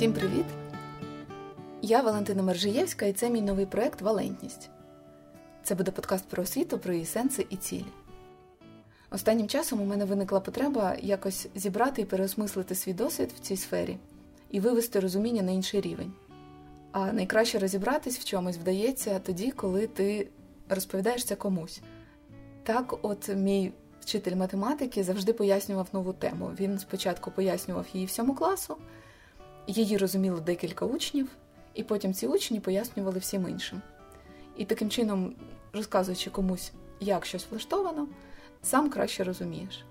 Всім привіт! Я Валентина Мержиєвська, і це мій новий проект Валентність. Це буде подкаст про освіту, про її сенси і цілі. Останнім часом у мене виникла потреба якось зібрати і переосмислити свій досвід в цій сфері і вивести розуміння на інший рівень. А найкраще розібратись в чомусь вдається тоді, коли ти розповідаєш це комусь. Так, от мій вчитель математики завжди пояснював нову тему. Він спочатку пояснював її всьому класу, її розуміло декілька учнів, і потім ці учні пояснювали всім іншим. І таким чином, розказуючи комусь, як щось влаштовано, сам краще розумієш.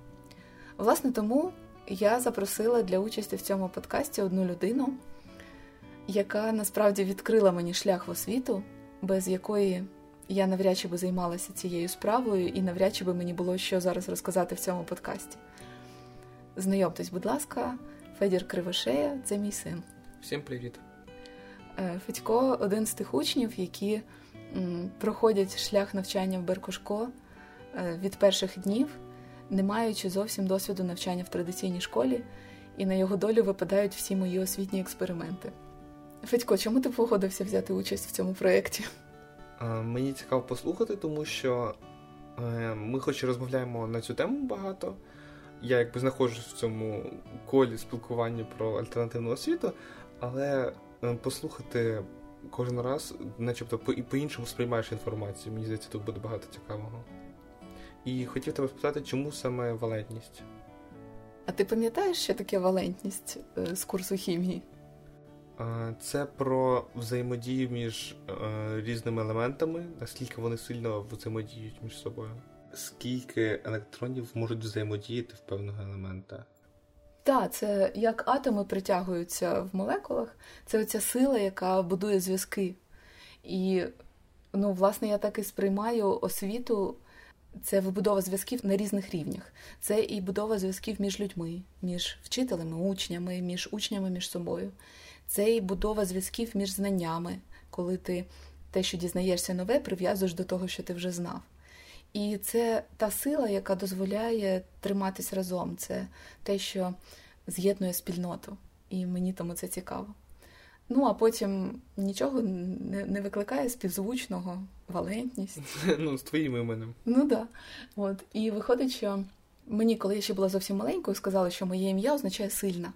Власне, тому я запросила для участі в цьому подкасті одну людину, яка насправді відкрила мені шлях в освіту, без якої я навряд чи би займалася цією справою, і навряд чи би мені було що зараз розказати в цьому подкасті. Знайомтесь, будь ласка, Федір Кривошея це мій син. Всім привіт. Федько один з тих учнів, які проходять шлях навчання в Беркошко е, від перших днів, не маючи зовсім досвіду навчання в традиційній школі, і на його долю випадають всі мої освітні експерименти. Федько, чому ти погодився взяти участь в цьому проєкті? Мені цікаво послухати, тому що е, ми хоч і розмовляємо на цю тему багато. Я якби знаходжусь в цьому колі спілкування про альтернативну освіту, але е, послухати кожен раз, начебто, по-іншому сприймаєш інформацію. Мені здається, тут буде багато цікавого. І хотів тебе спитати, чому саме валентність? А ти пам'ятаєш, що таке валентність е, з курсу хімії? Це про взаємодію між е, різними елементами, наскільки вони сильно взаємодіють між собою. Скільки електронів можуть взаємодіяти в певного елемента? Так, це як атоми притягуються в молекулах, це оця сила, яка будує зв'язки. І, ну, власне, я так і сприймаю освіту. Це вибудова зв'язків на різних рівнях. Це і будова зв'язків між людьми, між вчителями, учнями, між учнями між собою. Це і будова зв'язків між знаннями, коли ти те, що дізнаєшся нове, прив'язуєш до того, що ти вже знав. І це та сила, яка дозволяє триматись разом. Це те, що з'єднує спільноту. І мені тому це цікаво. Ну, а потім нічого не не викликає співзвучного, валентність. Ну, з твоїм іменем. Ну. Да. От. І виходить, що мені, коли я ще була зовсім маленькою, сказали, що моє ім'я означає сильна.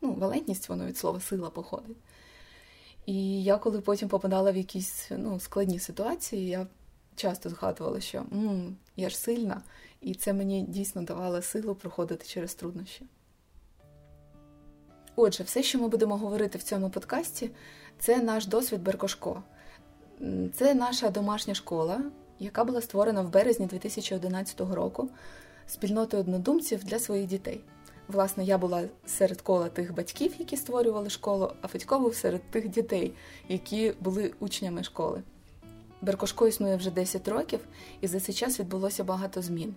Ну, валентність, воно від слова сила походить. І я, коли потім попадала в якісь ну, складні ситуації, я часто згадувала, що М, я ж сильна, і це мені дійсно давало силу проходити через труднощі. Отже, все, що ми будемо говорити в цьому подкасті, це наш досвід Беркошко. Це наша домашня школа, яка була створена в березні 2011 року спільнотою однодумців для своїх дітей. Власне, я була серед кола тих батьків, які створювали школу, а Федько був серед тих дітей, які були учнями школи. Беркошко існує вже 10 років, і за цей час відбулося багато змін.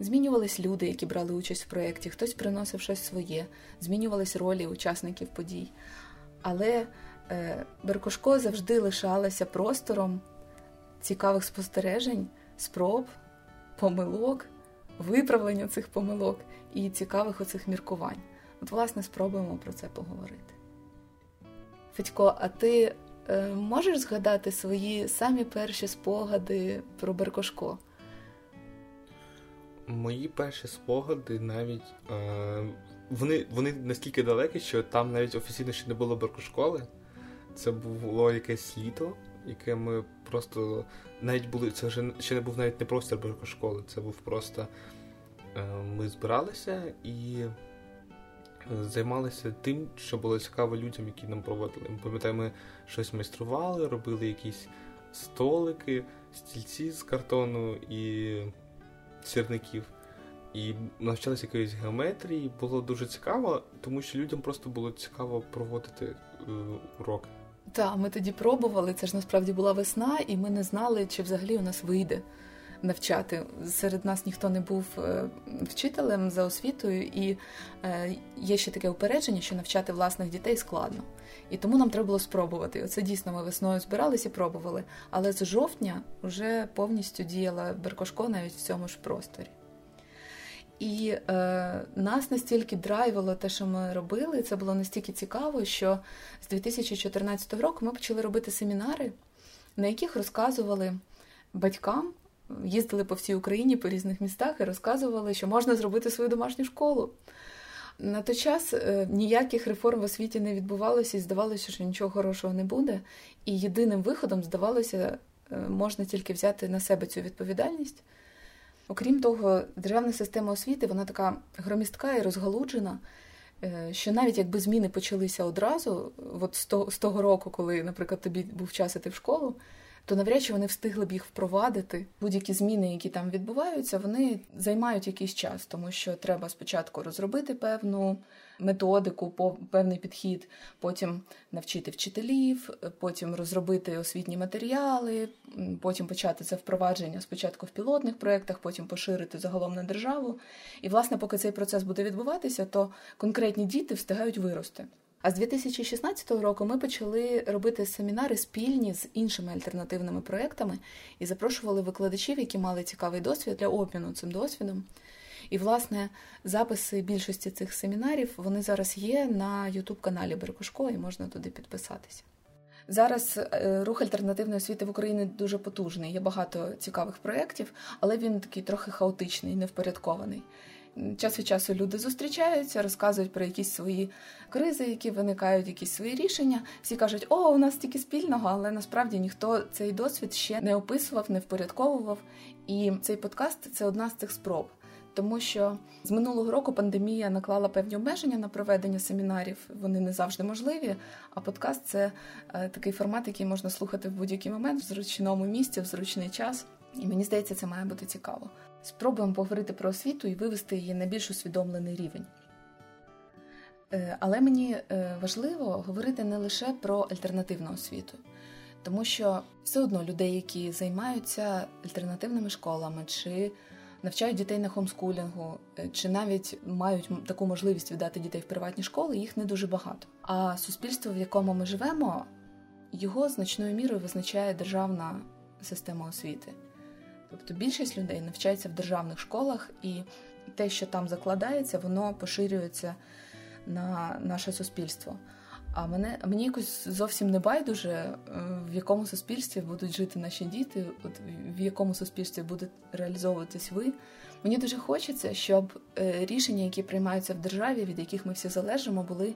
Змінювались люди, які брали участь в проєкті, хтось приносив щось своє, змінювались ролі учасників подій. Але е, Беркошко завжди лишалася простором цікавих спостережень, спроб, помилок, виправлення цих помилок і цікавих оцих міркувань. От, власне, спробуємо про це поговорити. Федько, а ти можеш згадати свої самі перші спогади про Беркошко? Мої перші спогади навіть е, вони вони настільки далекі, що там навіть офіційно ще не було Беркошколи. Це було якесь літо, яке ми просто навіть були. Це вже ще не був навіть не простір Беркошколи, це був просто е, ми збиралися і е, займалися тим, що було цікаво людям, які нам проводили. Ми пам'ятаємо, ми щось майстрували, робили якісь столики, стільці з картону і сірників. І навчалися якоїсь геометрії. Було дуже цікаво, тому що людям просто було цікаво проводити е, уроки. Так, ми тоді пробували. Це ж насправді була весна, і ми не знали, чи взагалі у нас вийде навчати. Серед нас ніхто не був е, вчителем за освітою, і е, є ще таке упередження, що навчати власних дітей складно. І тому нам треба було спробувати. Оце дійсно ми весною збиралися і пробували. Але з жовтня вже повністю діяла Беркошко навіть в цьому ж просторі. І е, нас настільки драйвило те, що ми робили, це було настільки цікаво, що з 2014 року ми почали робити семінари, на яких розказували батькам, їздили по всій Україні, по різних містах і розказували, що можна зробити свою домашню школу. На той час е, ніяких реформ в освіті не відбувалося, і здавалося, що нічого хорошого не буде. І єдиним виходом, здавалося, е, можна тільки взяти на себе цю відповідальність. Окрім того, державна система освіти вона така громістка і розгалуджена, е, що навіть якби зміни почалися одразу, от з того року, коли, наприклад, тобі був час іти в школу, то навряд чи вони встигли б їх впровадити. Будь-які зміни, які там відбуваються, вони займають якийсь час, тому що треба спочатку розробити певну методику, певний підхід, потім навчити вчителів, потім розробити освітні матеріали, потім почати це впровадження спочатку в пілотних проєктах, потім поширити загалом на державу. І, власне, поки цей процес буде відбуватися, то конкретні діти встигають вирости. А з 2016 року ми почали робити семінари спільні з іншими альтернативними проектами і запрошували викладачів, які мали цікавий досвід для обміну цим досвідом. І, власне, записи більшості цих семінарів вони зараз є на Ютуб-каналі Беркушко, і можна туди підписатися. Зараз е, рух альтернативної освіти в Україні дуже потужний. Є багато цікавих проєктів, але він такий трохи хаотичний, невпорядкований. Час від часу люди зустрічаються, розказують про якісь свої кризи, які виникають, якісь свої рішення. Всі кажуть, о, у нас тільки спільного, але насправді ніхто цей досвід ще не описував, не впорядковував. І цей подкаст це одна з цих спроб. Тому що з минулого року пандемія наклала певні обмеження на проведення семінарів. Вони не завжди можливі. А подкаст це е, такий формат, який можна слухати в будь-який момент в зручному місці, в зручний час. І мені здається, це має бути цікаво. Спробуємо поговорити про освіту і вивести її на більш усвідомлений рівень. Е, але мені е, важливо говорити не лише про альтернативну освіту, тому що все одно людей, які займаються альтернативними школами, чи навчають дітей на хомскулінгу, е, чи навіть мають таку можливість віддати дітей в приватні школи, їх не дуже багато. А суспільство, в якому ми живемо, його значною мірою визначає державна система освіти. Тобто більшість людей навчається в державних школах, і те, що там закладається, воно поширюється на наше суспільство. А мене мені якось зовсім не байдуже, е, в якому суспільстві будуть жити наші діти, от в якому суспільстві будуть реалізовуватись ви. Мені дуже хочеться, щоб е, рішення, які приймаються в державі, від яких ми всі залежимо, були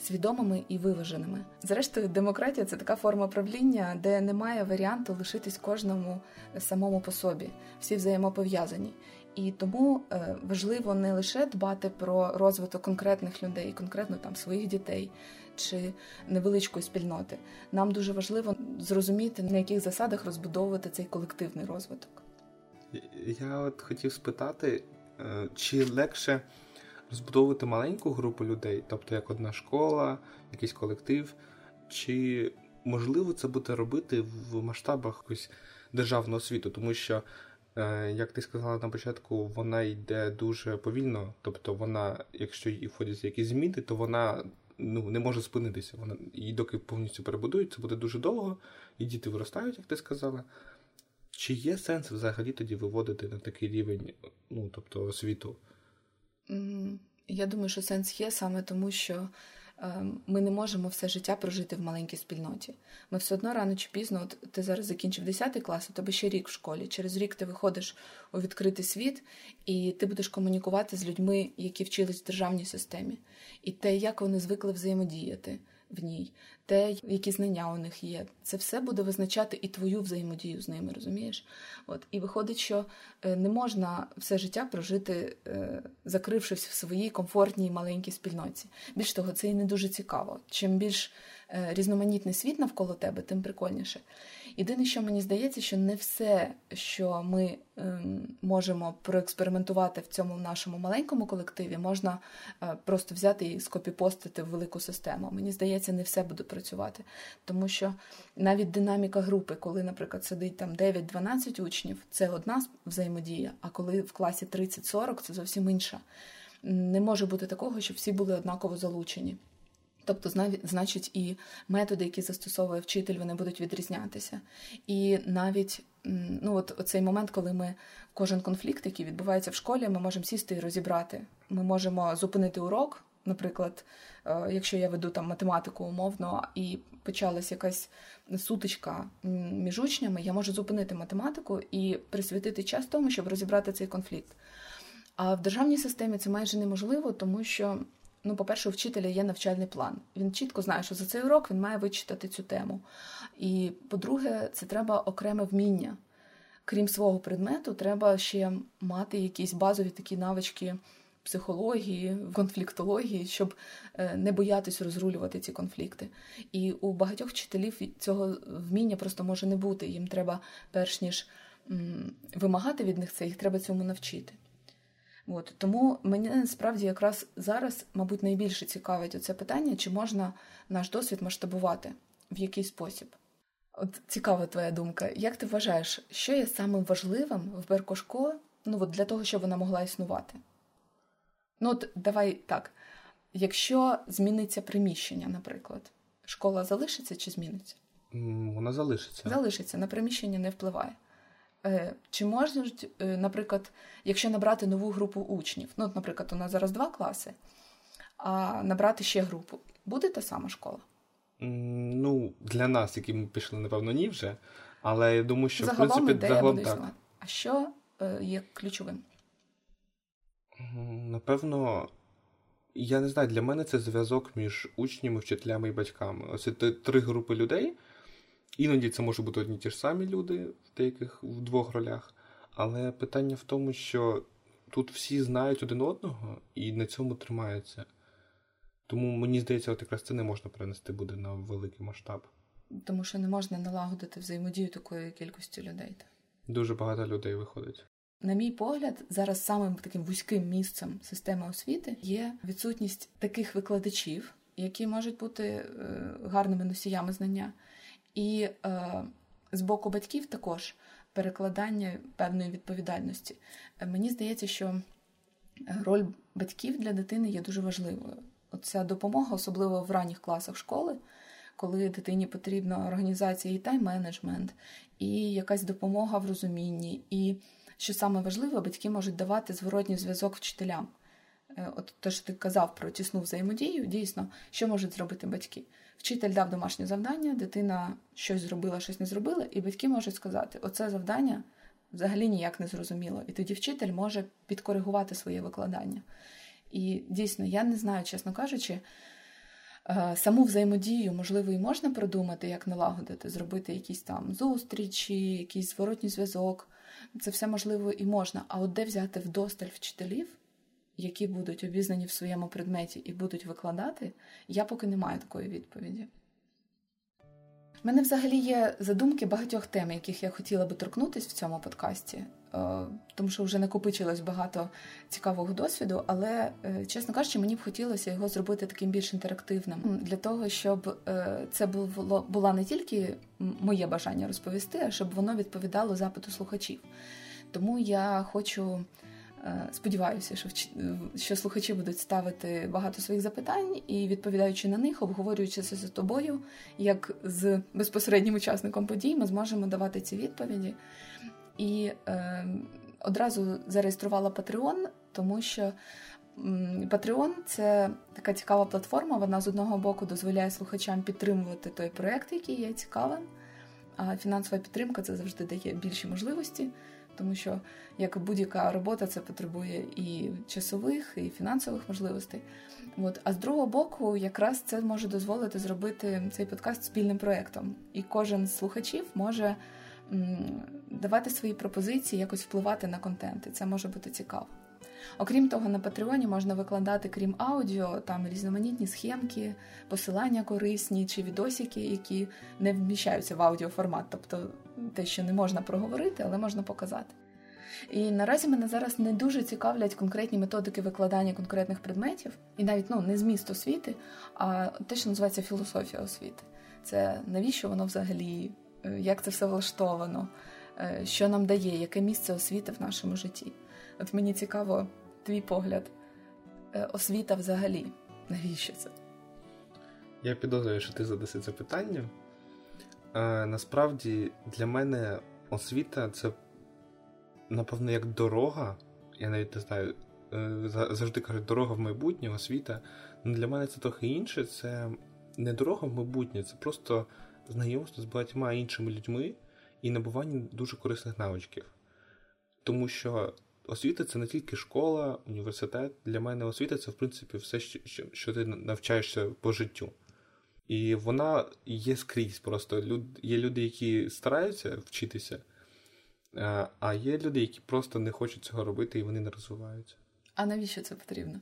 свідомими і виваженими. Зрештою, демократія це така форма правління, де немає варіанту лишитись кожному самому по собі, всі взаємопов'язані. І тому е, важливо не лише дбати про розвиток конкретних людей, конкретно там своїх дітей чи невеличкої спільноти. Нам дуже важливо зрозуміти, на яких засадах розбудовувати цей колективний розвиток. Я от хотів спитати, е, чи легше розбудовувати маленьку групу людей, тобто як одна школа, якийсь колектив, чи можливо це буде робити в масштабах якось державного світу, тому що. Е, як ти сказала на початку, вона йде дуже повільно, тобто вона, якщо їй входять якісь зміни, то вона ну, не може спинитися. Вона і доки повністю перебудують, це буде дуже довго, і діти виростають, як ти сказала. Чи є сенс взагалі тоді виводити на такий рівень, ну тобто освіту? Я думаю, що сенс є саме тому, що ем, ми не можемо все життя прожити в маленькій спільноті. Ми все одно рано чи пізно, от ти зараз закінчив 10 клас, у тебе ще рік в школі. Через рік ти виходиш у відкритий світ, і ти будеш комунікувати з людьми, які вчились в державній системі, і те, як вони звикли взаємодіяти в ній, те, які знання у них є, це все буде визначати і твою взаємодію з ними, розумієш? От і виходить, що е, не можна все життя прожити, е, закрившись в своїй комфортній маленькій спільноті. Більш того, це і не дуже цікаво. Чим більш Е, різноманітний світ навколо тебе, тим прикольніше. Єдине, що мені здається, що не все, що ми ем, можемо проекспериментувати в цьому нашому маленькому колективі, можна е, просто взяти і скопіпостити в велику систему. Мені здається, не все буде працювати. Тому що навіть динаміка групи, коли, наприклад, сидить там 9-12 учнів, це одна взаємодія, а коли в класі 30-40, це зовсім інша. Не може бути такого, щоб всі були однаково залучені. Тобто, значить, і методи, які застосовує вчитель, вони будуть відрізнятися. І навіть ну, от цей момент, коли ми кожен конфлікт, який відбувається в школі, ми можемо сісти і розібрати. Ми можемо зупинити урок. Наприклад, е, якщо я веду там математику умовно і почалась якась сутичка між учнями, я можу зупинити математику і присвятити час тому, щоб розібрати цей конфлікт. А в державній системі це майже неможливо, тому що Ну, по-перше, у вчителя є навчальний план. Він чітко знає, що за цей урок він має вичитати цю тему. І по-друге, це треба окреме вміння. Крім свого предмету, треба ще мати якісь базові такі навички психології, конфліктології, щоб е, не боятись розрулювати ці конфлікти. І у багатьох вчителів цього вміння просто може не бути. Їм треба, перш ніж вимагати від них це, їх треба цьому навчити. От тому мені насправді якраз зараз, мабуть, найбільше цікавить це питання, чи можна наш досвід масштабувати в який спосіб. От цікава твоя думка. Як ти вважаєш, що є самим важливим в Беркошко ну, от для того, щоб вона могла існувати? Ну, от давай так. Якщо зміниться приміщення, наприклад, школа залишиться чи зміниться? Вона залишиться. Залишиться, на приміщення не впливає. Е, чи можуть, е, наприклад, якщо набрати нову групу учнів, ну, наприклад, у нас зараз два класи, а набрати ще групу, буде та сама школа? Ну, для нас, які ми пішли, напевно, ні вже. Але я думаю, що загалом в принципі загалом так. А що е, є ключовим? Напевно, я не знаю, для мене це зв'язок між учнями, вчителями і батьками. Ось це три групи людей. Іноді це можуть бути одні ті ж самі люди в деяких в двох ролях. Але питання в тому, що тут всі знають один одного і на цьому тримаються. Тому мені здається, от якраз це не можна перенести буде на великий масштаб. Тому що не можна налагодити взаємодію такої кількості людей. Дуже багато людей виходить. На мій погляд, зараз самим таким вузьким місцем системи освіти є відсутність таких викладачів, які можуть бути е, гарними носіями знання. І е, з боку батьків також перекладання певної відповідальності. Е, мені здається, що роль батьків для дитини є дуже важливою. Оця допомога, особливо в ранніх класах школи, коли дитині потрібна організація і тайм-менеджмент, і якась допомога в розумінні. І що саме важливе, батьки можуть давати зворотній зв'язок вчителям. Е, от те, що ти казав про тісну взаємодію, дійсно, що можуть зробити батьки? Вчитель дав домашнє завдання, дитина щось зробила, щось не зробила, і батьки можуть сказати, оце завдання взагалі ніяк не зрозуміло. І тоді вчитель може підкоригувати своє викладання. І дійсно, я не знаю, чесно кажучи, е, саму взаємодію, можливо, і можна продумати, як налагодити, зробити якісь там зустрічі, якийсь зворотній зв'язок. Це все можливо і можна. А от де взяти вдосталь вчителів? Які будуть обізнані в своєму предметі і будуть викладати, я поки не маю такої відповіді. У мене взагалі є задумки багатьох тем, яких я хотіла би торкнутися в цьому подкасті, е, тому що вже накопичилось багато цікавого досвіду, але, е, чесно кажучи, мені б хотілося його зробити таким більш інтерактивним для того, щоб е, це було була не тільки моє бажання розповісти, а щоб воно відповідало запиту слухачів. Тому я хочу сподіваюся, що що слухачі будуть ставити багато своїх запитань і, відповідаючи на них, обговорюючи це з тобою, як з безпосереднім учасником подій, ми зможемо давати ці відповіді. І е, одразу зареєструвала Patreon, тому що Patreon – це така цікава платформа. Вона з одного боку дозволяє слухачам підтримувати той проект, який є цікавим. А фінансова підтримка це завжди дає більші можливості тому що як будь-яка робота це потребує і часових, і фінансових можливостей. От. А з другого боку, якраз це може дозволити зробити цей подкаст спільним проєктом. І кожен з слухачів може м, давати свої пропозиції, якось впливати на контент. І це може бути цікаво. Окрім того, на Патреоні можна викладати, крім аудіо, там різноманітні схемки, посилання корисні чи відосики, які не вміщаються в аудіоформат, тобто те, що не можна проговорити, але можна показати. І наразі мене зараз не дуже цікавлять конкретні методики викладання конкретних предметів, і навіть ну, не зміст освіти, а те, що називається філософія освіти. Це навіщо воно взагалі, е, як це все влаштовано, е, що нам дає, яке місце освіти в нашому житті. От мені цікаво твій погляд, е, освіта взагалі. Навіщо це? Я підозрюю, що ти задаси це питання. Насправді для мене освіта це, напевно, як дорога. Я навіть не знаю, е, завжди кажуть, дорога в майбутнє, освіта. Но для мене це трохи інше. Це не дорога в майбутнє, це просто знайомство з багатьма іншими людьми і набування дуже корисних навичків. Тому що освіта це не тільки школа, університет. Для мене освіта це, в принципі, все, що ти навчаєшся по життю. І вона є скрізь. Просто Люд, є люди, які стараються вчитися, е, а є люди, які просто не хочуть цього робити і вони не розвиваються. А навіщо це потрібно?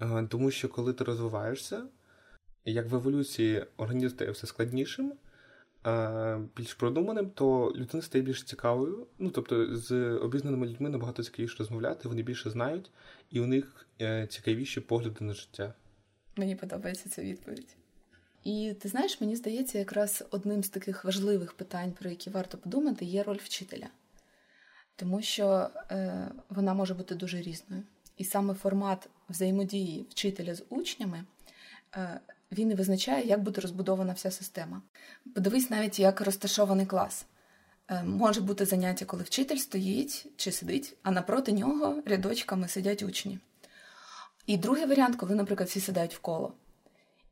Е, тому що коли ти розвиваєшся, як в еволюції організм стає все складнішим, е, більш продуманим, то людина стає більш цікавою. Ну, тобто, з обізнаними людьми набагато цікавіше розмовляти, вони більше знають, і у них цікавіші погляди на життя. Мені подобається ця відповідь. І ти знаєш, мені здається, якраз одним з таких важливих питань, про які варто подумати, є роль вчителя, тому що е, вона може бути дуже різною. І саме формат взаємодії вчителя з учнями е, він і визначає, як буде розбудована вся система. Подивись навіть, як розташований клас. Е, може бути заняття, коли вчитель стоїть чи сидить, а напроти нього рядочками сидять учні. І другий варіант, коли, наприклад, всі сідають в коло.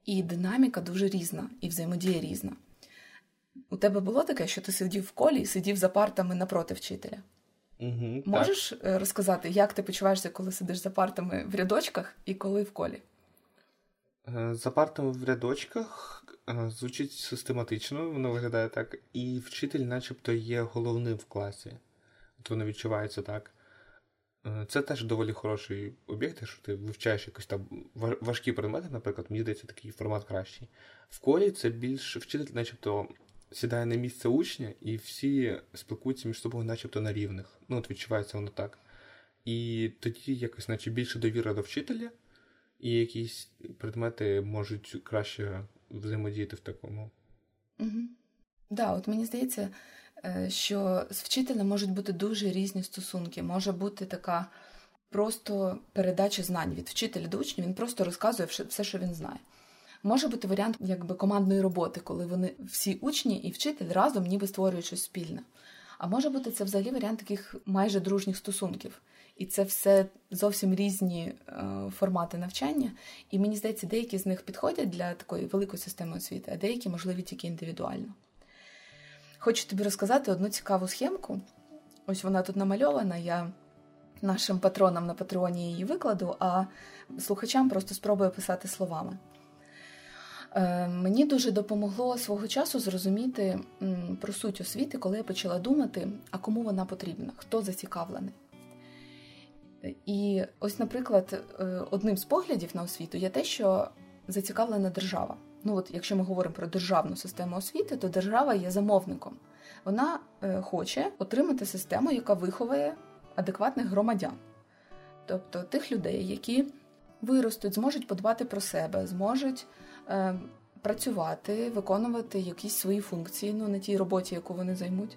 І динаміка дуже різна, і взаємодія різна. У тебе було таке, що ти сидів в колі і сидів за партами напроти вчителя? Угу, Можеш так. Е, розказати, як ти почуваєшся, коли сидиш за партами в рядочках і коли в колі? Е, за партами в рядочках е, звучить систематично, воно виглядає так, і вчитель, начебто, є головним в класі. От воно відчувається так. Е, це теж доволі хороший об'єкт, якщо ти вивчаєш якось там важкі предмети, наприклад, мені здається, такий формат кращий. В колі це більш вчитель, начебто, сідає на місце учня, і всі спілкуються між собою, начебто, на рівних. Ну, от відчувається воно так. І тоді якось, наче більше довіра до вчителя, і якісь предмети можуть краще взаємодіяти в такому. Угу. Да, от мені здається, Е, що з вчителем можуть бути дуже різні стосунки. Може бути така просто передача знань від вчителя до учня, він просто розказує все, що він знає. Може бути варіант якби командної роботи, коли вони всі учні і вчитель разом ніби створюють щось спільне. А може бути це взагалі варіант таких майже дружніх стосунків. І це все зовсім різні е, формати навчання. І мені здається, деякі з них підходять для такої великої системи освіти, а деякі можливі тільки індивідуально. Хочу тобі розказати одну цікаву схемку. Ось вона тут намальована. Я нашим патронам на патреоні її викладу, а слухачам просто спробую писати словами. Е, мені дуже допомогло свого часу зрозуміти про суть освіти, коли я почала думати, а кому вона потрібна, хто зацікавлений. І ось, наприклад, е, одним з поглядів на освіту є те, що зацікавлена держава. Ну от, якщо ми говоримо про державну систему освіти, то держава є замовником. Вона е, хоче отримати систему, яка виховує адекватних громадян, тобто тих людей, які виростуть, зможуть подбати про себе, зможуть е, працювати, виконувати якісь свої функції, ну на тій роботі, яку вони займуть,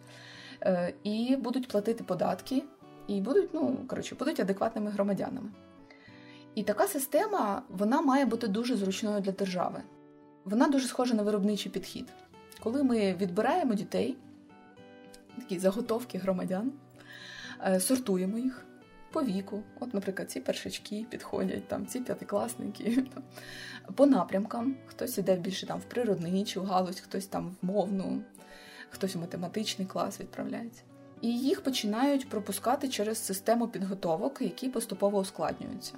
е, і будуть платити податки, і будуть, ну коротше, будуть адекватними громадянами. І така система вона має бути дуже зручною для держави. Вона дуже схожа на виробничий підхід. Коли ми відбираємо дітей, такі заготовки громадян, е, сортуємо їх по віку. От, наприклад, ці першачки підходять, там, ці п'ятикласники, по напрямкам. Хтось іде більше там в природничу галузь, хтось там в мовну, хтось в математичний клас відправляється. І їх починають пропускати через систему підготовок, які поступово ускладнюються.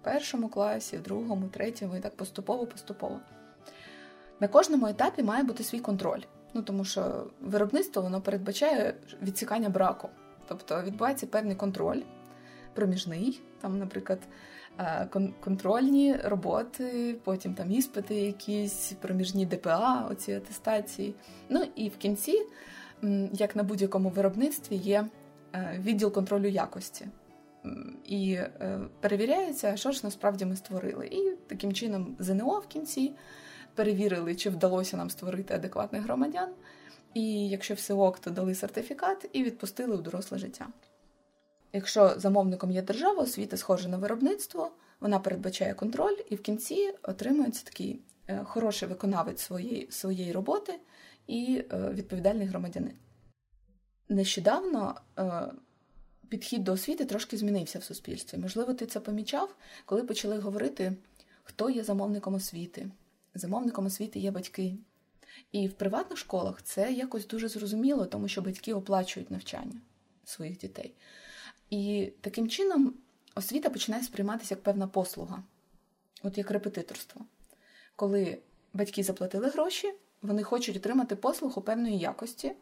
В першому класі, в другому, третьому, і так поступово-поступово. На кожному етапі має бути свій контроль. Ну тому що виробництво воно передбачає відсікання браку. Тобто відбувається певний контроль проміжний, там, наприклад, е, контрольні роботи, потім там іспити, якісь проміжні ДПА, оці атестації. Ну і в кінці, як на будь-якому виробництві, є е, відділ контролю якості. І е, перевіряється, що ж насправді ми створили. І таким чином ЗНО в кінці перевірили, чи вдалося нам створити адекватних громадян. І якщо все ок, то дали сертифікат і відпустили у доросле життя. Якщо замовником є держава, освіта схожа на виробництво, вона передбачає контроль, і в кінці отримується такий е, хороший виконавець своєї, своєї роботи і е, відповідальний громадянин. Нещодавно підхід до освіти трошки змінився в суспільстві. Можливо, ти це помічав, коли почали говорити, хто є замовником освіти. Замовником освіти є батьки. І в приватних школах це якось дуже зрозуміло, тому що батьки оплачують навчання своїх дітей. І таким чином освіта починає сприйматися як певна послуга, от як репетиторство. Коли батьки заплатили гроші, вони хочуть отримати послугу певної якості,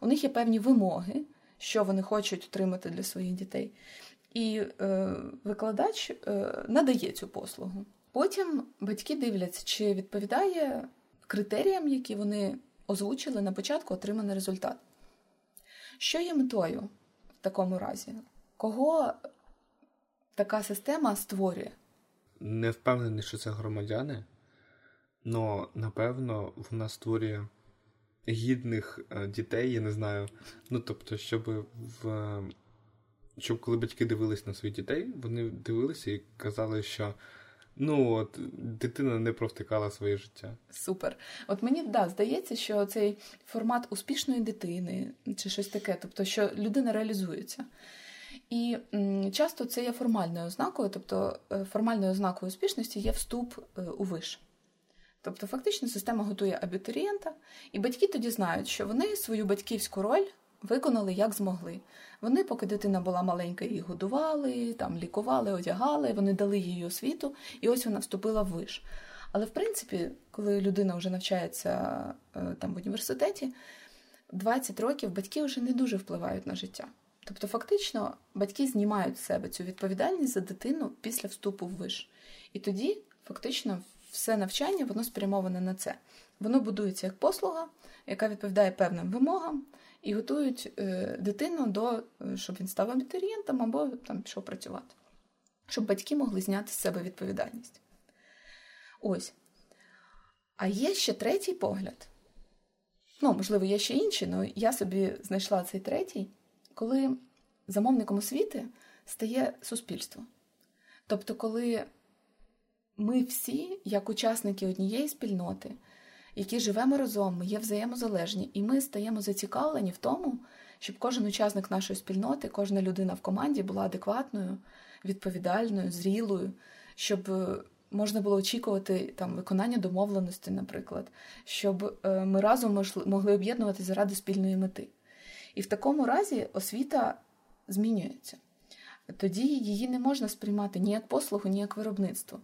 у них є певні вимоги, що вони хочуть отримати для своїх дітей. І е, викладач е, надає цю послугу. Потім батьки дивляться, чи відповідає критеріям, які вони озвучили на початку отриманий результат. Що є метою в такому разі? Кого така система створює? Не впевнений, що це громадяни, але напевно вона створює гідних е, дітей, я не знаю. Ну, тобто, щоб в. Щоб коли батьки дивились на своїх дітей, вони дивилися і казали, що ну от дитина не провтикала своє життя. Супер. От мені да, здається, що цей формат успішної дитини чи щось таке, тобто, що людина реалізується. І м, часто це є формальною ознакою, тобто е, формальною ознакою успішності є вступ е, у виш. Тобто, фактично, система готує абітурієнта, і батьки тоді знають, що вони свою батьківську роль виконали як змогли. Вони, поки дитина була маленька, її годували, там лікували, одягали, вони дали їй освіту, і ось вона вступила в виш. Але в принципі, коли людина вже навчається е, там в університеті, 20 років батьки вже не дуже впливають на життя. Тобто, фактично, батьки знімають з себе цю відповідальність за дитину після вступу в виш. І тоді, фактично, все навчання воно спрямоване на це. Воно будується як послуга, яка відповідає певним вимогам, і готують е, дитину до е, щоб він став абітурієнтом або там пішов працювати, щоб батьки могли зняти з себе відповідальність. Ось. А є ще третій погляд. Ну, можливо, є ще інші, але я собі знайшла цей третій, коли замовником освіти стає суспільство. Тобто, коли ми всі, як учасники однієї спільноти, які живемо разом, ми є взаємозалежні, і ми стаємо зацікавлені в тому, щоб кожен учасник нашої спільноти, кожна людина в команді була адекватною, відповідальною, зрілою, щоб е, можна було очікувати там виконання домовленості, наприклад, щоб е, ми разом могли об'єднуватися заради спільної мети. І в такому разі освіта змінюється. Тоді її не можна сприймати ні як послугу, ні як виробництво.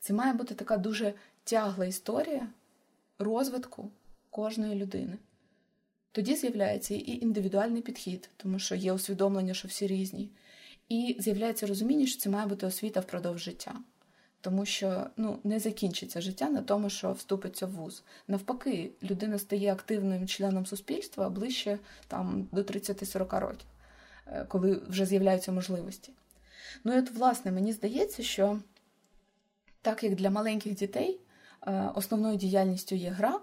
Це має бути така дуже тягла історія розвитку кожної людини. Тоді з'являється і індивідуальний підхід, тому що є усвідомлення, що всі різні, і з'являється розуміння, що це має бути освіта впродовж життя. Тому що ну, не закінчиться життя на тому, що вступиться в вуз. Навпаки, людина стає активним членом суспільства ближче там, до 30-40 років, е, коли вже з'являються можливості. Ну і от, власне, мені здається, що так як для маленьких дітей основною діяльністю є гра.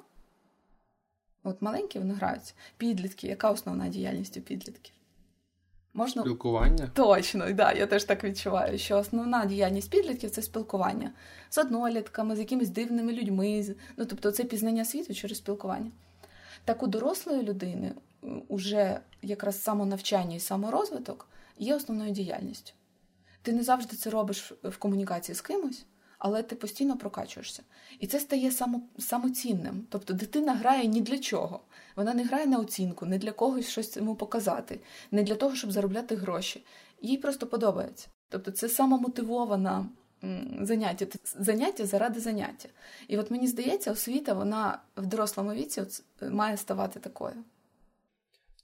От маленькі вони граються. Підлітки, яка основна діяльність у підлітків? Можна... Спілкування? Точно, да, я теж так відчуваю, що основна діяльність підлітків це спілкування з однолітками, з якимись дивними людьми. Ну, тобто це пізнання світу через спілкування. Так у дорослої людини е, уже якраз самонавчання і саморозвиток є основною діяльністю. Ти не завжди це робиш в комунікації з кимось але ти постійно прокачуєшся. І це стає само, самоцінним. Тобто дитина грає ні для чого. Вона не грає на оцінку, не для когось щось йому показати, не для того, щоб заробляти гроші. Їй просто подобається. Тобто це самомотивована заняття, заняття заради заняття. І от мені здається, освіта вона в дорослому віці має ставати такою.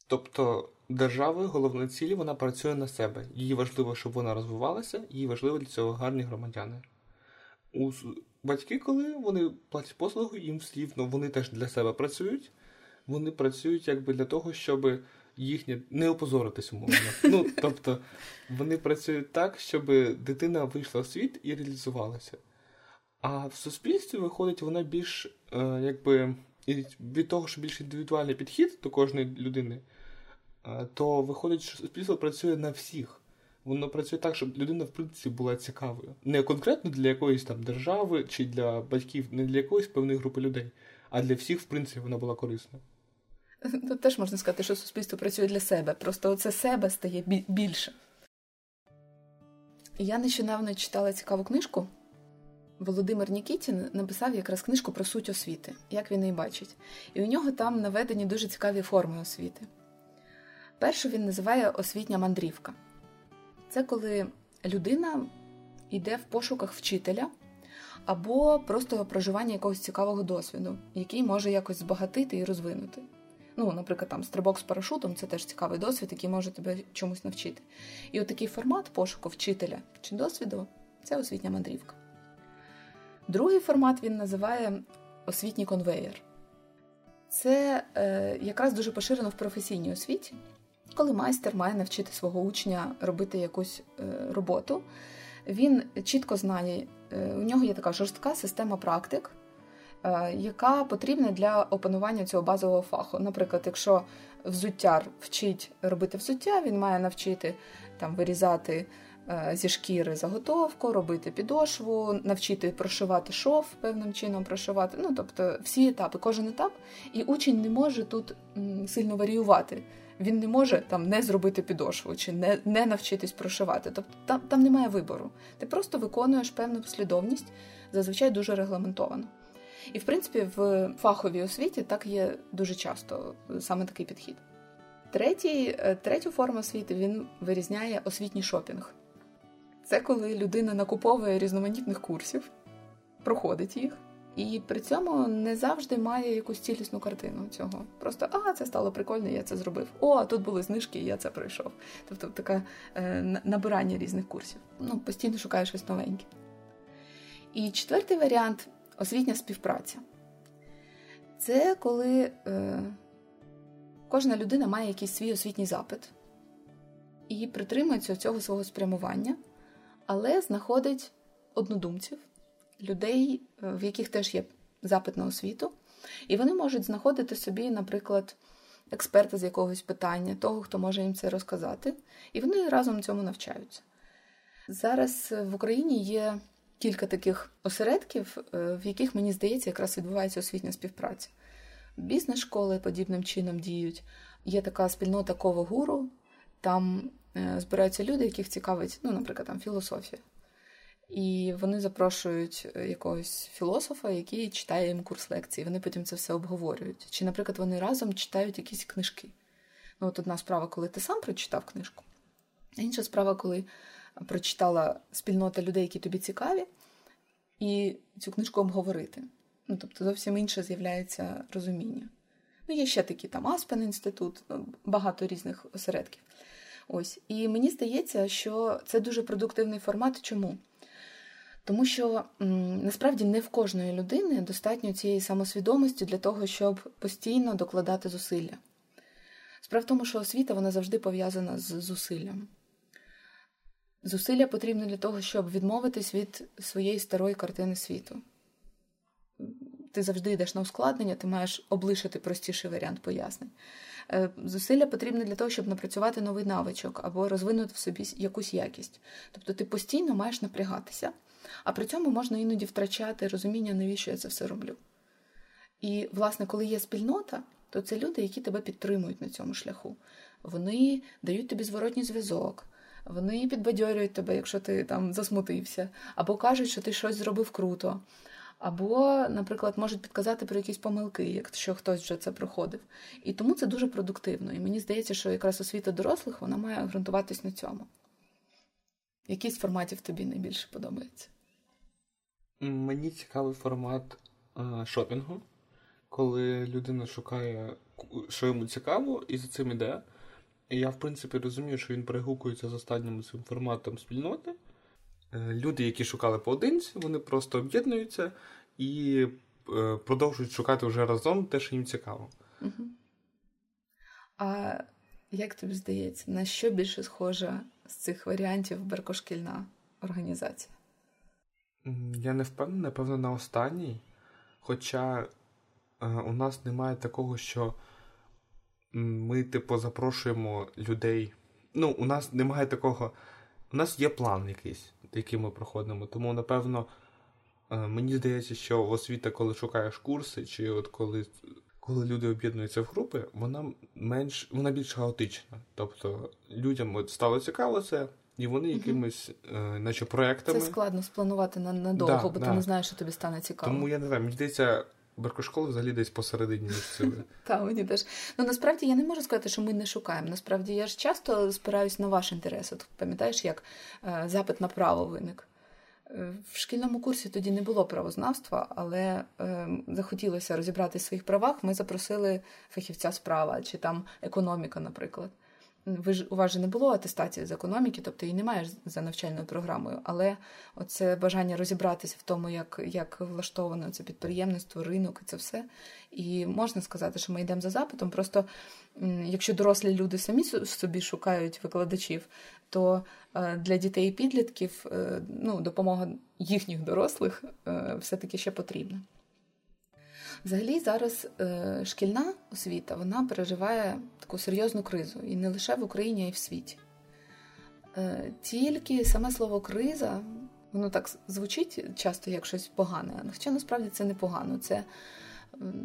Тобто держави головна ціль вона працює на себе. Їй важливо, щоб вона розвивалася, їй важливо для цього гарні громадяни у батьки, коли вони платять послугу, їм слівно, вони теж для себе працюють. Вони працюють якби для того, щоб їхнє не опозоритись умовно. Ну, тобто вони працюють так, щоб дитина вийшла в світ і реалізувалася. А в суспільстві виходить вона більш е, якби від того, що більш індивідуальний підхід до кожної людини, е, то виходить, що суспільство працює на всіх. Воно працює так, щоб людина, в принципі, була цікавою. Не конкретно для якоїсь там держави чи для батьків, не для якоїсь певної групи людей, а для всіх, в принципі, вона була корисна. Тут теж можна сказати, що суспільство працює для себе. Просто це себе стає більше. Я нещодавно читала цікаву книжку. Володимир Нікітін написав якраз книжку про суть освіти, як він її бачить. І у нього там наведені дуже цікаві форми освіти. Першу він називає освітня мандрівка. Це коли людина йде в пошуках вчителя або просто проживання якогось цікавого досвіду, який може якось збагатити і розвинути. Ну, наприклад, там стрибок з парашутом це теж цікавий досвід, який може тебе чомусь навчити. І от такий формат пошуку вчителя чи досвіду це освітня мандрівка. Другий формат він називає освітній конвеєр. Це е, якраз дуже поширено в професійній освіті, коли майстер має навчити свого учня робити якусь е, роботу. Він чітко знає, е, у нього є така жорстка система практик, е, яка потрібна для опанування цього базового фаху. Наприклад, якщо взуттяр вчить робити взуття, він має навчити там вирізати зі шкіри заготовку, робити підошву, навчити прошивати шов певним чином прошивати. Ну, тобто всі етапи, кожен етап, і учень не може тут сильно варіювати. Він не може там не зробити підошву чи не не навчитись прошивати. Тобто там там немає вибору. Ти просто виконуєш певну послідовність, зазвичай дуже регламентовано. І, в принципі, в фаховій освіті так є дуже часто саме такий підхід. Третій, е, Третю форму освіти він вирізняє освітній шопінг. Це коли людина накуповує різноманітних курсів, проходить їх, і при цьому не завжди має якусь цілісну картину цього. Просто а, це стало прикольно, я це зробив. О, тут були знижки, і я це пройшов. Тобто таке е, набирання різних курсів. Ну, постійно шукаєш щось новеньке. І четвертий варіант освітня співпраця. Це коли е, кожна людина має якийсь свій освітній запит і притримується цього свого спрямування але знаходить однодумців, людей, е, в яких теж є запит на освіту, і вони можуть знаходити собі, наприклад, експерта з якогось питання, того, хто може їм це розказати, і вони разом цьому навчаються. Зараз в Україні є кілька таких осередків, е, в яких, мені здається, якраз відбувається освітня співпраця. Бізнес-школи подібним чином діють. Є така спільнота Ково-Гуру, там Е, збираються люди, яких цікавить, ну, наприклад, там філософія. І вони запрошують е, якогось філософа, який читає їм курс лекцій. Вони потім це все обговорюють. Чи, наприклад, вони разом читають якісь книжки. Ну, от одна справа, коли ти сам прочитав книжку, а інша справа, коли прочитала спільнота людей, які тобі цікаві, і цю книжку обговорити. Ну, тобто, зовсім інше з'являється розуміння. Ну, є ще такі там Аспен інститут, ну, багато різних осередків. Ось. І мені здається, що це дуже продуктивний формат. Чому? Тому що насправді не в кожної людини достатньо цієї самосвідомості для того, щоб постійно докладати зусилля. Справа в тому, що освіта вона завжди пов'язана з зусиллям. Зусилля потрібні для того, щоб відмовитись від своєї старої картини світу. Ти завжди йдеш на ускладнення, ти маєш облишити простіший варіант пояснень. Е, зусилля потрібне для того, щоб напрацювати новий навичок або розвинути в собі якусь якість. Тобто ти постійно маєш напрягатися, а при цьому можна іноді втрачати розуміння, навіщо я це все роблю. І, власне, коли є спільнота, то це люди, які тебе підтримують на цьому шляху. Вони дають тобі зворотній зв'язок. Вони підбадьорюють тебе, якщо ти там засмутився, або кажуть, що ти щось зробив круто, або, наприклад, можуть підказати про якісь помилки, якщо хтось вже це проходив. І тому це дуже продуктивно. І мені здається, що якраз освіта дорослих вона має ґрунтуватись на цьому. Який з форматів тобі найбільше подобається? Мені цікавий формат а, шопінгу, коли людина шукає, що йому цікаво, і за цим іде. Я, в принципі, розумію, що він перегукується з останнім цим форматом спільноти. Е, люди, які шукали поодинці, вони просто об'єднуються і е, продовжують шукати вже разом те, що їм цікаво. Угу. А як тобі здається, на що більше схожа з цих варіантів беркошкільна організація? Я не впевнений, напевно, на останній. Хоча е, у нас немає такого, що ми, типу, запрошуємо людей. Ну, у нас немає такого у нас є план якийсь, який ми проходимо. Тому, напевно, е, мені здається, що освіта, коли шукаєш курси, чи от коли коли люди об'єднуються в групи, вона менш вона більш хаотична. Тобто людям от стало цікаво це, і вони якимись, е, наче проектами. Це складно спланувати на надовго, Да, бо да. ти не знаєш, що тобі стане цікаво. Тому я не знаю, мені здається, Беркошкола взагалі десь посередині між цими. Та мені теж. Ну насправді я не можу сказати, що ми не шукаємо. Насправді я ж часто спираюсь на ваш інтерес. От пам'ятаєш, як е, запит на право виник. Е, В шкільному курсі тоді не було правознавства, але е, захотілося розібратися в своїх правах. Ми запросили фахівця з права чи там економіка, наприклад. Ви ж у вас же не було атестації з економіки, тобто її немає за навчальною програмою. Але оце бажання розібратися в тому, як, як влаштовано це підприємництво, ринок і це все. І можна сказати, що ми йдемо за запитом. Просто якщо дорослі люди самі со- собі шукають викладачів, то е, для дітей і підлітків е, ну, допомога їхніх дорослих е, все-таки ще потрібна. Взагалі зараз е, шкільна освіта вона переживає таку серйозну кризу і не лише в Україні, а й в світі. Е, тільки саме слово криза, воно так звучить часто як щось погане, хоча насправді це не погано. Це,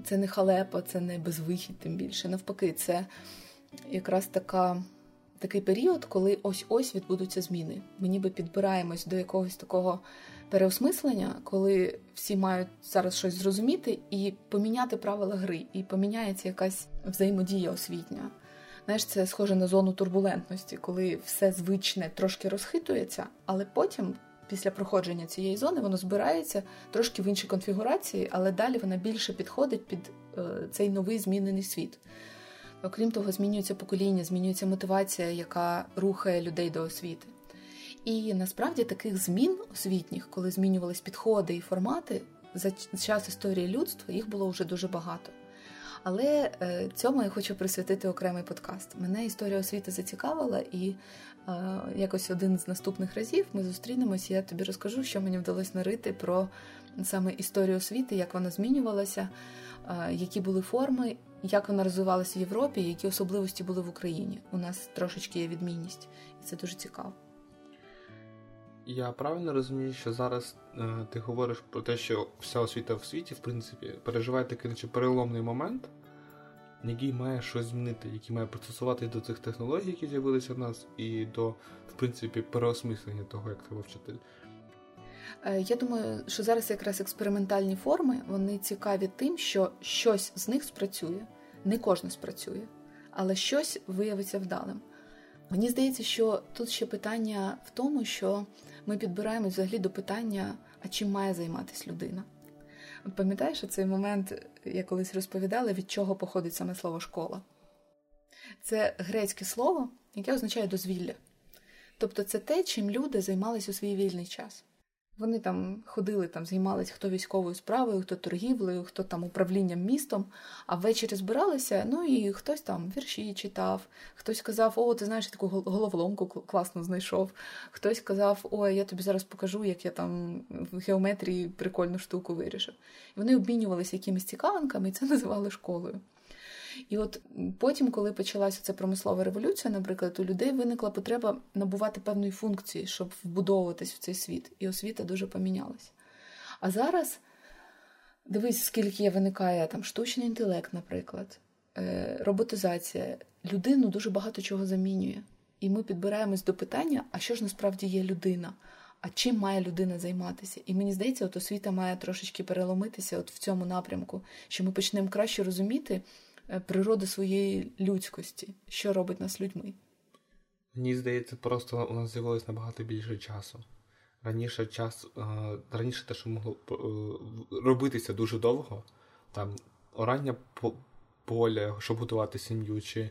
це не халепа, це не безвихідь, тим більше. Навпаки, це якраз така, такий період, коли ось-ось відбудуться зміни. Ми ніби підбираємось до якогось такого переосмислення, коли всі мають зараз щось зрозуміти і поміняти правила гри, і поміняється якась взаємодія освітня. Знаєш, це схоже на зону турбулентності, коли все звичне трошки розхитується, але потім, після проходження цієї зони, воно збирається трошки в іншій конфігурації, але далі вона більше підходить під е, цей новий змінений світ. Окрім того, змінюється покоління, змінюється мотивація, яка рухає людей до освіти. І насправді таких змін освітніх, коли змінювались підходи і формати, за час історії людства їх було вже дуже багато. Але е, цьому я хочу присвятити окремий подкаст. Мене історія освіти зацікавила, і е, якось один з наступних разів ми зустрінемося. і Я тобі розкажу, що мені вдалося нарити про саме історію освіти, як вона змінювалася, е, які були форми, як вона розвивалася в Європі, які особливості були в Україні. У нас трошечки є відмінність, і це дуже цікаво. Я правильно розумію, що зараз е, ти говориш про те, що вся освіта в світі, в принципі, переживає такий наче переломний момент, який має щось змінити, який має пристосуватись до цих технологій, які з'явилися в нас, і до, в принципі, переосмислення того, як треба вчитель. Е, Я думаю, що зараз якраз експериментальні форми вони цікаві тим, що щось з них спрацює. Не кожне спрацює, але щось виявиться вдалим. Мені здається, що тут ще питання в тому, що ми підбираємось взагалі до питання, а чим має займатися людина. От пам'ятаєш цей момент, я колись розповідала, від чого походить саме слово школа? Це грецьке слово, яке означає дозвілля. Тобто це те, чим люди займалися у свій вільний час. Вони там ходили, там займалися хто військовою справою, хто торгівлею, хто там управлінням містом, а ввечері збиралися, ну і хтось там вірші читав, хтось казав, о, ти знаєш, я таку головоломку класно знайшов. Хтось казав, ой, я тобі зараз покажу, як я там в геометрії прикольну штуку вирішив. І вони обмінювалися якимись цікавинками, і це називали школою. І от потім, коли почалася ця промислова революція, наприклад, у людей виникла потреба набувати певної функції, щоб вбудовуватись в цей світ, і освіта дуже помінялася. А зараз дивись, скільки виникає там штучний інтелект, наприклад, е, роботизація. Людину дуже багато чого замінює. І ми підбираємось до питання, а що ж насправді є людина? А чим має людина займатися? І мені здається, от освіта має трошечки переломитися от в цьому напрямку, що ми почнемо краще розуміти е, природу своєї людськості, що робить нас людьми. Мені здається, просто у нас з'явилось набагато більше часу. Раніше час, е, раніше те, що могло е, робитися дуже довго, там орання по- поля, щоб готувати сім'ю, чи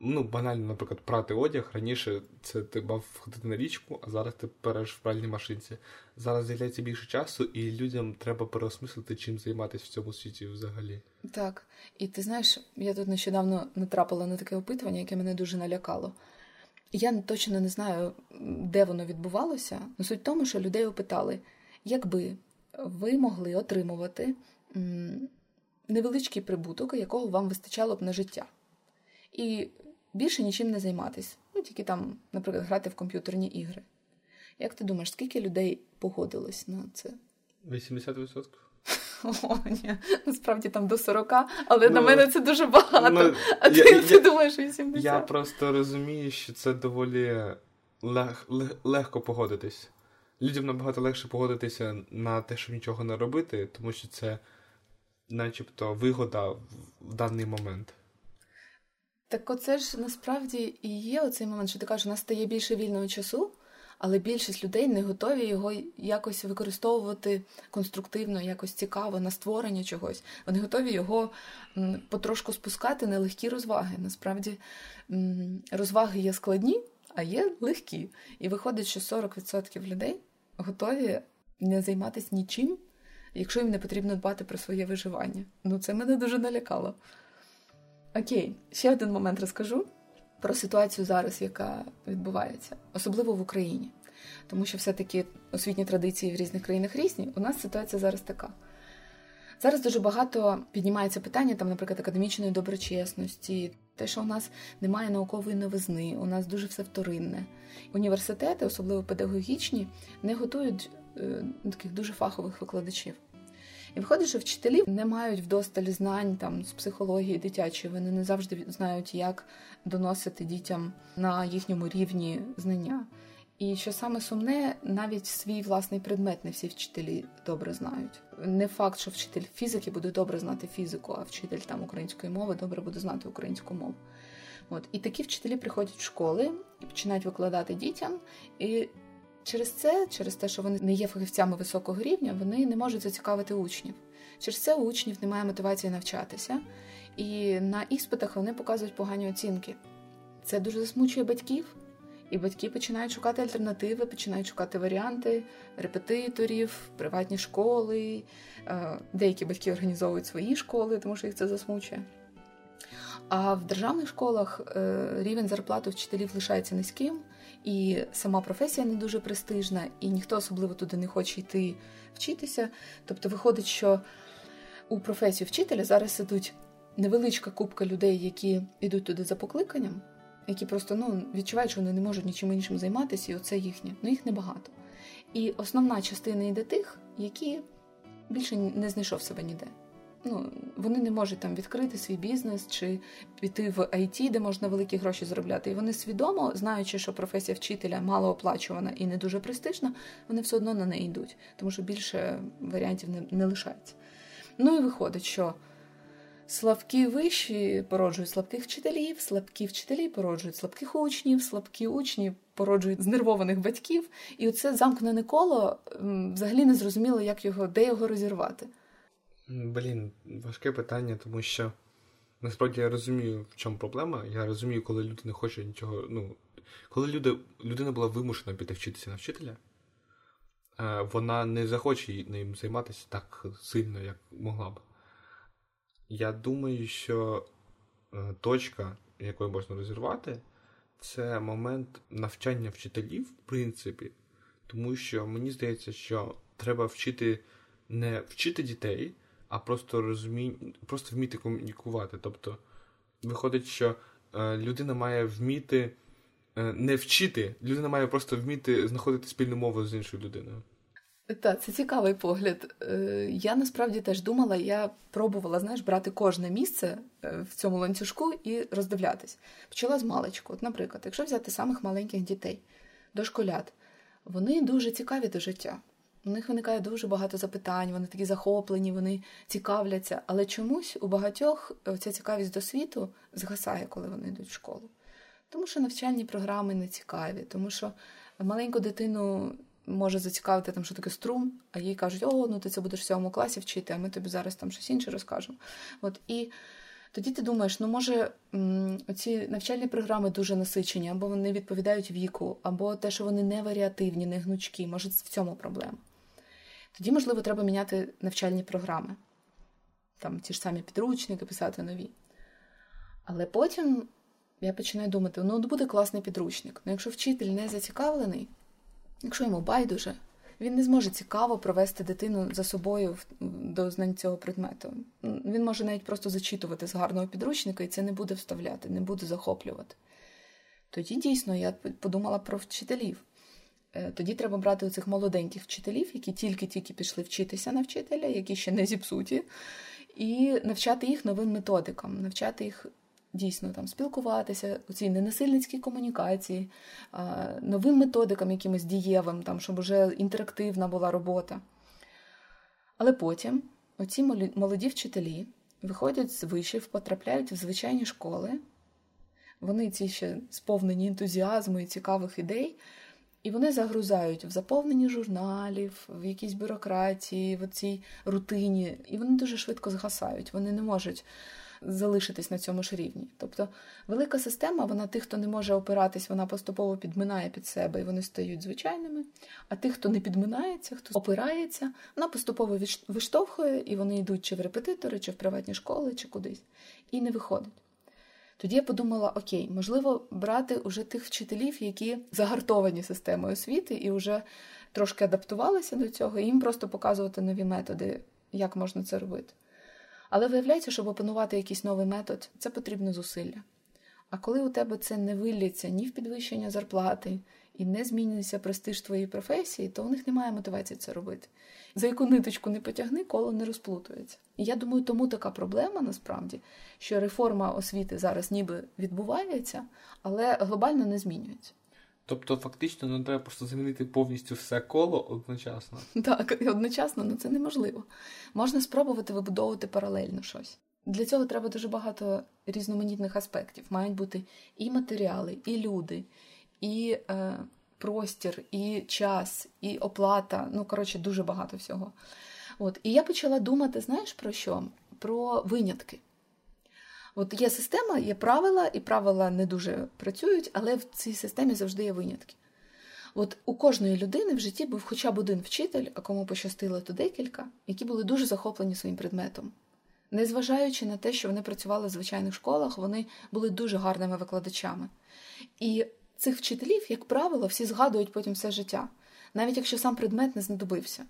ну, банально, наприклад, прати одяг. Раніше це ти мав ходити на річку, а зараз ти переш в пральній машинці. Зараз з'являється більше часу, і людям треба переосмислити, чим займатися в цьому світі взагалі. Так, і ти знаєш, я тут нещодавно натрапила на таке опитування, яке мене дуже налякало. Я точно не знаю, де воно відбувалося. але суть в тому, що людей опитали, якби ви могли отримувати невеличкий прибуток, якого вам вистачало б на життя, і більше нічим не займатись. ну тільки там, наприклад, грати в комп'ютерні ігри. Як ти думаєш, скільки людей погодилось на це? 80%? О, ні, насправді там до 40, але ну, на мене це дуже багато. Ну, а я, ти, я, ти думаєш 80? Я просто розумію, що це доволі лег, лег, легко погодитись. Людям набагато легше погодитися на те, щоб нічого не робити, тому що це начебто вигода в, в даний момент. Так оце ж насправді і є оцей момент, що ти кажеш, у нас стає більше вільного часу, але більшість людей не готові його якось використовувати конструктивно, якось цікаво на створення чогось. Вони готові його потрошку спускати на легкі розваги. Насправді розваги є складні, а є легкі. І виходить, що 40% людей готові не займатися нічим, якщо їм не потрібно дбати про своє виживання. Ну, це мене дуже налякало. Окей, ще один момент розкажу про ситуацію зараз, яка відбувається, особливо в Україні. Тому що все-таки освітні традиції в різних країнах різні. У нас ситуація зараз така. Зараз дуже багато піднімається питання, там, наприклад, академічної доброчесності, те, що у нас немає наукової новизни, у нас дуже все вторинне. Університети, особливо педагогічні, не готують е, таких дуже фахових викладачів. І виходить, що вчителі не мають вдосталь знань там з психології дитячої, вони не завжди знають, як доносити дітям на їхньому рівні знання. І що саме сумне, навіть свій власний предмет не всі вчителі добре знають. Не факт, що вчитель фізики буде добре знати фізику, а вчитель там української мови добре буде знати українську мову. От і такі вчителі приходять в школи і починають викладати дітям. І через це, через те, що вони не є фахівцями високого рівня, вони не можуть зацікавити учнів. Через це у учнів немає мотивації навчатися, і на іспитах вони показують погані оцінки. Це дуже засмучує батьків. І батьки починають шукати альтернативи, починають шукати варіанти репетиторів, приватні школи. Е, деякі батьки організовують свої школи, тому що їх це засмучує. А в державних школах е, рівень зарплати вчителів лишається низьким, і сама професія не дуже престижна, і ніхто особливо туди не хоче йти вчитися. Тобто, виходить, що у професію вчителя зараз ідуть невеличка купка людей, які йдуть туди за покликанням які просто ну, відчувають, що вони не можуть нічим іншим займатися, і оце їхнє. Ну їх небагато. І основна частина йде тих, які більше не знайшов себе ніде. Ну, Вони не можуть там відкрити свій бізнес чи піти в IT, де можна великі гроші заробляти. І вони свідомо, знаючи, що професія вчителя малооплачувана і не дуже престижна, вони все одно на неї йдуть, тому що більше варіантів не, не лишається. Ну і виходить, що Слабкі вищі породжують слабких вчителів, слабкі вчителі породжують слабких учнів, слабкі учні породжують знервованих батьків. І оце замкнене коло взагалі не зрозуміло, як його, де його розірвати. Блін, важке питання, тому що насправді я розумію, в чому проблема. Я розумію, коли люди не хочуть нічого. Ну, коли люди, людина була вимушена піти вчитися на вчителя, е, вона не захоче ним займатися так сильно, як могла б. Я думаю, що е, точка, якою можна розірвати, це момент навчання вчителів, в принципі, тому що мені здається, що треба вчити не вчити дітей, а просто розумі... просто вміти комунікувати. Тобто, виходить, що е, людина має вміти е, не вчити, людина має просто вміти знаходити спільну мову з іншою людиною. Так, це цікавий погляд. Е, я насправді теж думала, я пробувала знаєш, брати кожне місце е, в цьому ланцюжку і роздивлятись. Почала з маличку. От, Наприклад, якщо взяти самих маленьких дітей, дошколят, вони дуже цікаві до життя. У них виникає дуже багато запитань, вони такі захоплені, вони цікавляться. Але чомусь у багатьох ця цікавість до світу згасає, коли вони йдуть в школу. Тому що навчальні програми не цікаві, тому що маленьку дитину може зацікавити там, що таке струм, а їй кажуть, о, ну ти це будеш в сьомому класі вчити, а ми тобі зараз там щось інше розкажемо. От і тоді ти думаєш, ну може ці навчальні програми дуже насичені, або вони відповідають віку, або те, що вони не варіативні, не гнучкі, може в цьому проблема. Тоді, можливо, треба міняти навчальні програми, там ті ж самі підручники, писати нові. Але потім я починаю думати: ну, буде класний підручник. Ну, якщо вчитель не зацікавлений, Якщо йому байдуже, він не зможе цікаво провести дитину за собою до знань цього предмету. Він може навіть просто зачитувати з гарного підручника, і це не буде вставляти, не буде захоплювати. Тоді дійсно я подумала про вчителів. Е, тоді треба брати цих молоденьких вчителів, які тільки-тільки пішли вчитися на вчителя, які ще не зіпсуті, і навчати їх новим методикам, навчати їх дійсно там спілкуватися, у цій ненасильницькій комунікації, новим методикам, якимось дієвим, там, щоб вже інтерактивна була робота. Але потім оці молоді вчителі виходять з вишів, потрапляють в звичайні школи. Вони ці ще сповнені ентузіазму і цікавих ідей, і вони загрузають в заповненні журналів, в якійсь бюрократії, в цій рутині, і вони дуже швидко згасають. Вони не можуть залишитись на цьому ж рівні. Тобто велика система, вона тих, хто не може опиратись, вона поступово підминає під себе і вони стають звичайними. А тих, хто не підминається, хто опирається, вона поступово виштовхує, і вони йдуть чи в репетитори, чи в приватні школи, чи кудись, і не виходить. Тоді я подумала: окей, можливо, брати уже тих вчителів, які загартовані системою освіти і вже трошки адаптувалися до цього, і їм просто показувати нові методи, як можна це робити. Але виявляється, щоб опанувати якийсь новий метод, це потрібно зусилля. А коли у тебе це не виллється ні в підвищення зарплати і не зміниться престиж твоєї професії, то у них немає мотивації це робити. За яку ниточку не потягни, коло не розплутується. І я думаю, тому така проблема насправді, що реформа освіти зараз ніби відбувається, але глобально не змінюється. Тобто, фактично, ну треба просто замінити повністю все коло одночасно. Так, і одночасно, ну це неможливо. Можна спробувати вибудовувати паралельно щось. Для цього треба дуже багато різноманітних аспектів. Мають бути і матеріали, і люди, і е, простір, і час, і оплата. Ну, коротше, дуже багато всього. От. І я почала думати, знаєш про що? Про винятки. От є система, є правила, і правила не дуже працюють, але в цій системі завжди є винятки. От у кожної людини в житті був хоча б один вчитель, а кому пощастило, то декілька, які були дуже захоплені своїм предметом. Незважаючи на те, що вони працювали в звичайних школах, вони були дуже гарними викладачами. І цих вчителів, як правило, всі згадують потім все життя, навіть якщо сам предмет не знадобився.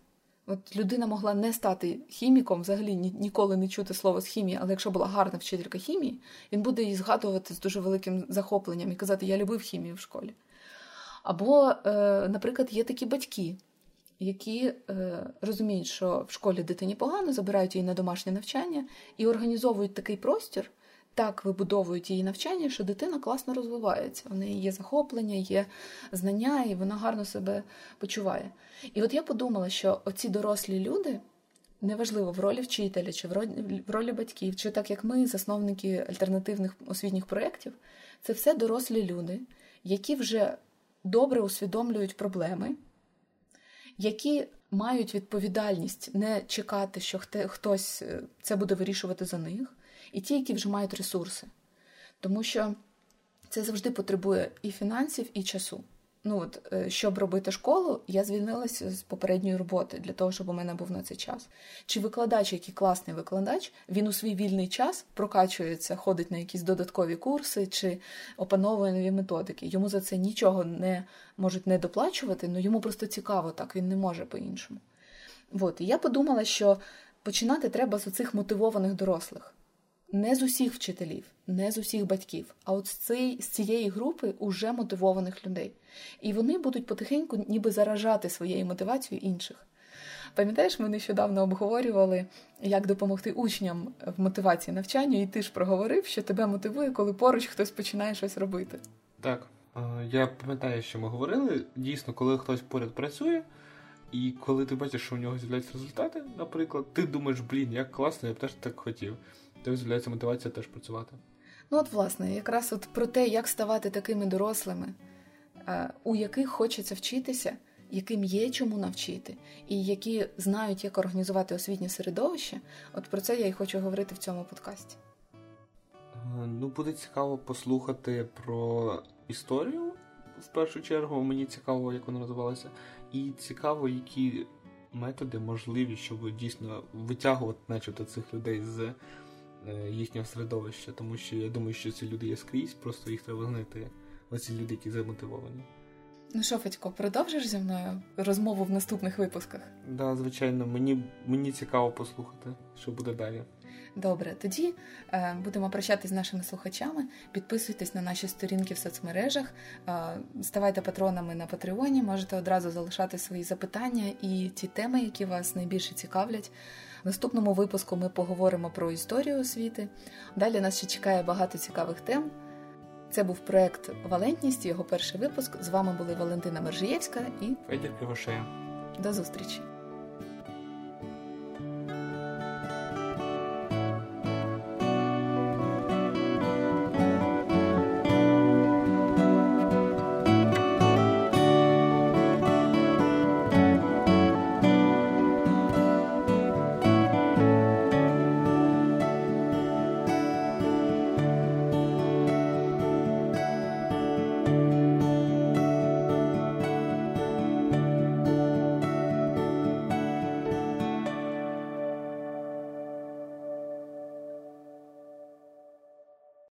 От людина могла не стати хіміком, взагалі ніколи не чути слово з хімії, але якщо була гарна вчителька хімії, він буде її згадувати з дуже великим захопленням і казати Я любив хімію в школі. Або, е, наприклад, є такі батьки, які е, розуміють, що в школі дитині погано, забирають її на домашнє навчання і організовують такий простір, так вибудовують її навчання, що дитина класно розвивається. В неї є захоплення, є знання, і вона гарно себе почуває. І от я подумала, що оці дорослі люди. Неважливо, в ролі вчителя, чи в ролі батьків, чи так як ми, засновники альтернативних освітніх проєктів, це все дорослі люди, які вже добре усвідомлюють проблеми, які мають відповідальність не чекати, що хтось е, це буде вирішувати за них, і ті, які вже мають ресурси. Тому що це завжди потребує і фінансів, і часу. Ну от, е, щоб робити школу, я звільнилася з попередньої роботи для того, щоб у мене був на цей час. Чи викладач, який класний викладач, він у свій вільний час прокачується, ходить на якісь додаткові курси чи опановує нові методики. Йому за це нічого не можуть не доплачувати, але йому просто цікаво так, він не може по-іншому. От, і я подумала, що починати треба з оцих мотивованих дорослих не з усіх вчителів, не з усіх батьків, а от з цієї, з цієї групи уже мотивованих людей. І вони будуть потихеньку ніби заражати своєю мотивацією інших. Пам'ятаєш, ми нещодавно обговорювали, як допомогти учням в мотивації навчання, і ти ж проговорив, що тебе мотивує, коли поруч хтось починає щось робити. Так, я пам'ятаю, що ми говорили. Дійсно, коли хтось поряд працює, і коли ти бачиш, що у нього з'являються результати, наприклад, ти думаєш, блін, як класно, я б теж так хотів. Тобто з'являється мотивація теж працювати. Ну, от, власне, якраз от про те, як ставати такими дорослими, е, у яких хочеться вчитися, яким є чому навчити, і які знають, як організувати освітнє середовище, от про це я і хочу говорити в цьому подкасті. Е, ну, буде цікаво послухати про історію в першу чергу. Мені цікаво, як вона розвивалася, і цікаво, які методи можливі, щоб дійсно витягувати начебто цих людей з. Е, їхнього середовища, тому що я думаю, що ці люди є скрізь, просто їх треба знайти. Оці люди, які замотивовані. Ну що, Федько, продовжиш зі мною розмову в наступних випусках? Так, да, звичайно, мені мені цікаво послухати, що буде далі. Добре, тоді е, будемо прощатися з нашими слухачами. Підписуйтесь на наші сторінки в соцмережах, е, ставайте патронами на Патреоні, можете одразу залишати свої запитання і ті теми, які вас найбільше цікавлять. В наступному випуску ми поговоримо про історію освіти. Далі нас ще чекає багато цікавих тем. Це був проект Валентність, його перший випуск. З вами були Валентина Мержиєвська і Федір Кривошея. до зустрічі!